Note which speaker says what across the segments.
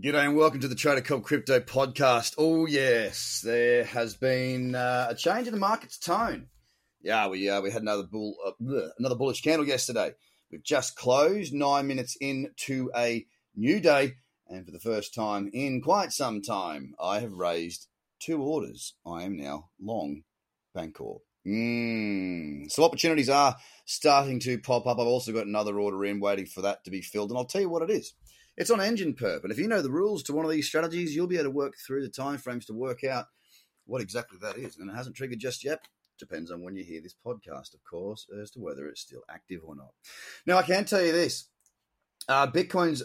Speaker 1: G'day and welcome to the Trader Cobb Crypto Podcast. Oh yes, there has been uh, a change in the market's tone. Yeah, we uh, we had another bull uh, bleh, another bullish candle yesterday. We've just closed nine minutes into a new day, and for the first time in quite some time, I have raised two orders. I am now long Bancor. Mm. So opportunities are starting to pop up. I've also got another order in, waiting for that to be filled, and I'll tell you what it is. It's on Enjin Perp, and if you know the rules to one of these strategies, you'll be able to work through the timeframes to work out what exactly that is. And it hasn't triggered just yet. Depends on when you hear this podcast, of course, as to whether it's still active or not. Now, I can tell you this: uh, Bitcoin's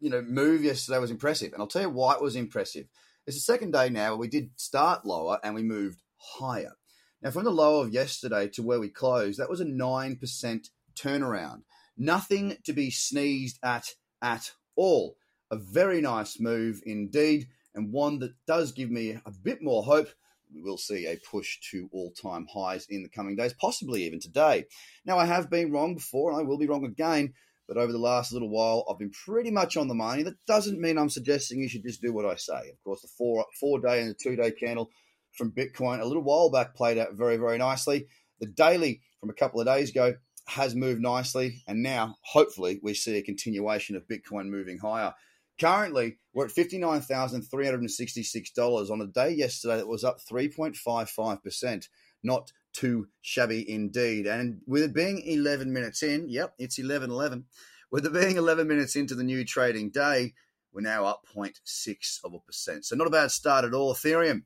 Speaker 1: you know move yesterday was impressive, and I'll tell you why it was impressive. It's the second day now we did start lower and we moved higher. Now, from the low of yesterday to where we closed, that was a nine percent turnaround. Nothing to be sneezed at at all. A very nice move indeed, and one that does give me a bit more hope. We will see a push to all time highs in the coming days, possibly even today. Now, I have been wrong before, and I will be wrong again, but over the last little while, I've been pretty much on the money. That doesn't mean I'm suggesting you should just do what I say. Of course, the four, four day and the two day candle from Bitcoin a little while back played out very, very nicely. The daily from a couple of days ago has moved nicely, and now hopefully we see a continuation of Bitcoin moving higher. Currently, we're at $59,366 on a day yesterday that was up 3.55%. Not too shabby indeed. And with it being 11 minutes in, yep, it's 11 11. With it being 11 minutes into the new trading day, we're now up 0.6 of a percent. So not a bad start at all. Ethereum.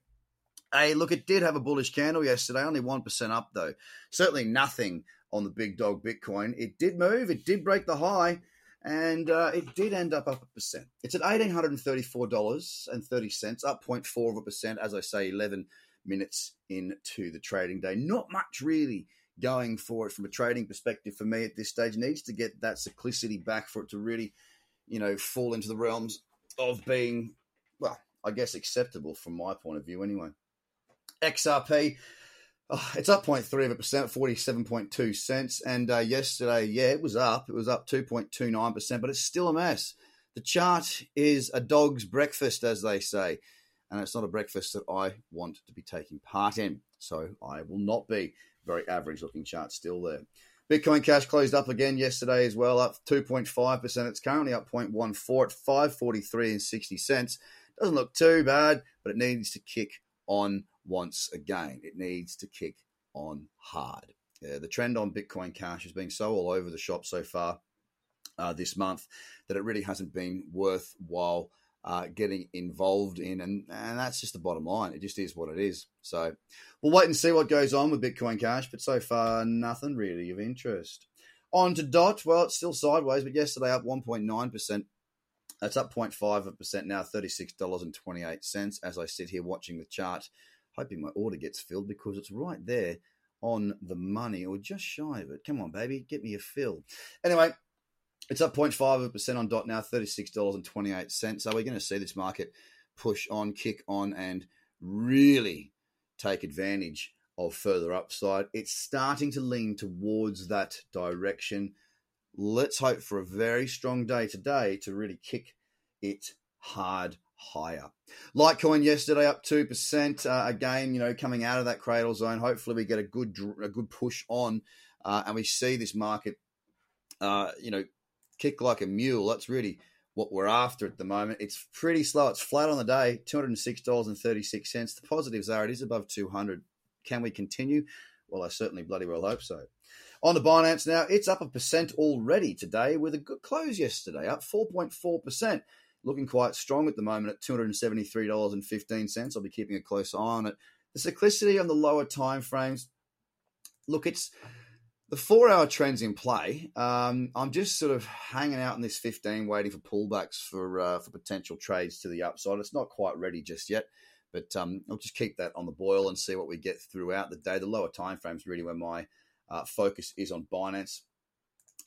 Speaker 1: Hey, look, it did have a bullish candle yesterday, only 1% up though. Certainly nothing on the big dog Bitcoin. It did move, it did break the high, and uh, it did end up up a percent. It's at eighteen hundred and thirty four dollars and thirty cents, up 0.4 of a percent. As I say, eleven minutes into the trading day. Not much really going for it from a trading perspective for me at this stage. Needs to get that cyclicity back for it to really, you know, fall into the realms of being, well, I guess acceptable from my point of view anyway. XRP Oh, it's up 0.3 of a percent, 47.2 cents. And uh, yesterday, yeah, it was up. It was up 2.29%, but it's still a mess. The chart is a dog's breakfast, as they say. And it's not a breakfast that I want to be taking part in. So I will not be. Very average looking chart still there. Bitcoin Cash closed up again yesterday as well, up 2.5%. It's currently up 0.14 at 543 and 60 cents. Doesn't look too bad, but it needs to kick on once again. It needs to kick on hard. Yeah, the trend on Bitcoin Cash has been so all over the shop so far uh, this month that it really hasn't been worthwhile uh, getting involved in, and, and that's just the bottom line. It just is what it is. So we'll wait and see what goes on with Bitcoin Cash, but so far nothing really of interest. On to DOT, well, it's still sideways, but yesterday up 1.9%. That's up 0.5% now, $36.28 as I sit here watching the chart hoping my order gets filled because it's right there on the money or just shy of it. Come on, baby, get me a fill. Anyway, it's up 0.5% on dot now, $36.28. So we're going to see this market push on, kick on, and really take advantage of further upside. It's starting to lean towards that direction. Let's hope for a very strong day today to really kick it hard higher. Litecoin yesterday up two percent. Uh, again, you know, coming out of that cradle zone. Hopefully, we get a good a good push on, uh, and we see this market, uh, you know, kick like a mule. That's really what we're after at the moment. It's pretty slow. It's flat on the day. Two hundred and six dollars and thirty six cents. The positives are it is above two hundred. Can we continue? Well, I certainly bloody well hope so. On the Binance now, it's up a percent already today with a good close yesterday, up 4.4% looking quite strong at the moment at $273.15. I'll be keeping a close eye on it. The cyclicity on the lower time frames, look, it's the four hour trends in play. Um, I'm just sort of hanging out in this 15, waiting for pullbacks for uh, for potential trades to the upside. It's not quite ready just yet, but um, I'll just keep that on the boil and see what we get throughout the day. The lower time frames really where my uh, focus is on Binance.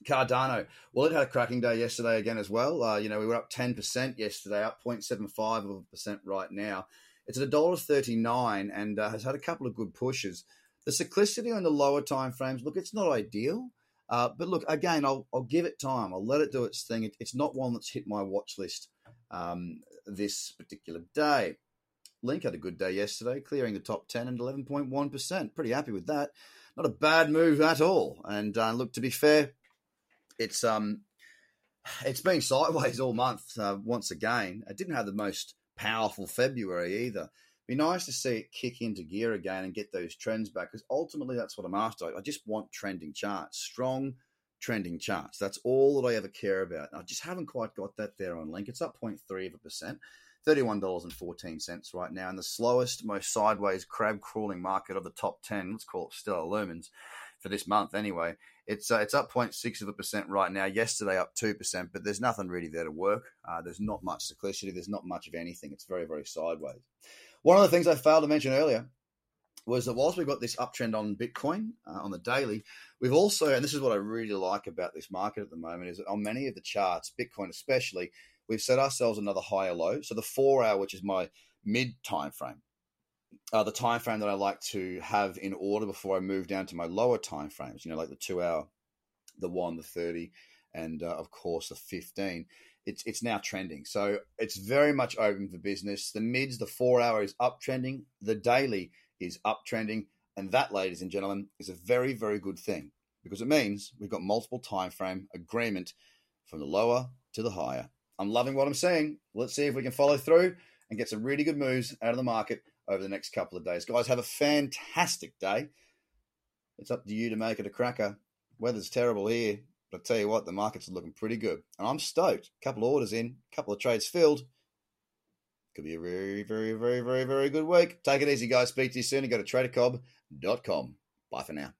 Speaker 1: Cardano, well, it had a cracking day yesterday again as well. Uh, you know, we were up 10% yesterday, up 0.75 of a percent right now. It's at $1.39 and uh, has had a couple of good pushes. The cyclicity on the lower time frames, look, it's not ideal. Uh, but look, again, I'll, I'll give it time. I'll let it do its thing. It, it's not one that's hit my watch list um, this particular day. Link had a good day yesterday, clearing the top 10 and 11.1%. Pretty happy with that. Not a bad move at all. And uh, look, to be fair, it's um, it's been sideways all month uh, once again. It didn't have the most powerful February either. Be nice to see it kick into gear again and get those trends back because ultimately that's what I'm after. I just want trending charts, strong trending charts. That's all that I ever care about. I just haven't quite got that there on Link. It's up 0.3 of a percent. $31.14 right now in the slowest, most sideways crab crawling market of the top 10. Let's call it Stellar Lumens for this month anyway. It's uh, it's up 0.6 of a percent right now. Yesterday up 2%, but there's nothing really there to work. Uh, there's not much cyclicity. There's not much of anything. It's very, very sideways. One of the things I failed to mention earlier was that whilst we've got this uptrend on Bitcoin uh, on the daily, we've also, and this is what I really like about this market at the moment, is that on many of the charts, Bitcoin especially, we've set ourselves another higher low. So the four hour, which is my mid time frame, uh, the time frame that I like to have in order before I move down to my lower time frames. You know, like the two hour, the one, the thirty, and uh, of course the fifteen. It's it's now trending, so it's very much open for business. The mids, the four hour is uptrending. The daily is uptrending, and that, ladies and gentlemen, is a very very good thing because it means we've got multiple time frame agreement from the lower to the higher. I'm loving what I'm seeing. Let's see if we can follow through and get some really good moves out of the market over the next couple of days. Guys, have a fantastic day. It's up to you to make it a cracker. Weather's terrible here, but I tell you what, the markets are looking pretty good. And I'm stoked. A couple of orders in, a couple of trades filled. Could be a very, very, very, very, very good week. Take it easy, guys. Speak to you soon and go to tradercobb.com. Bye for now.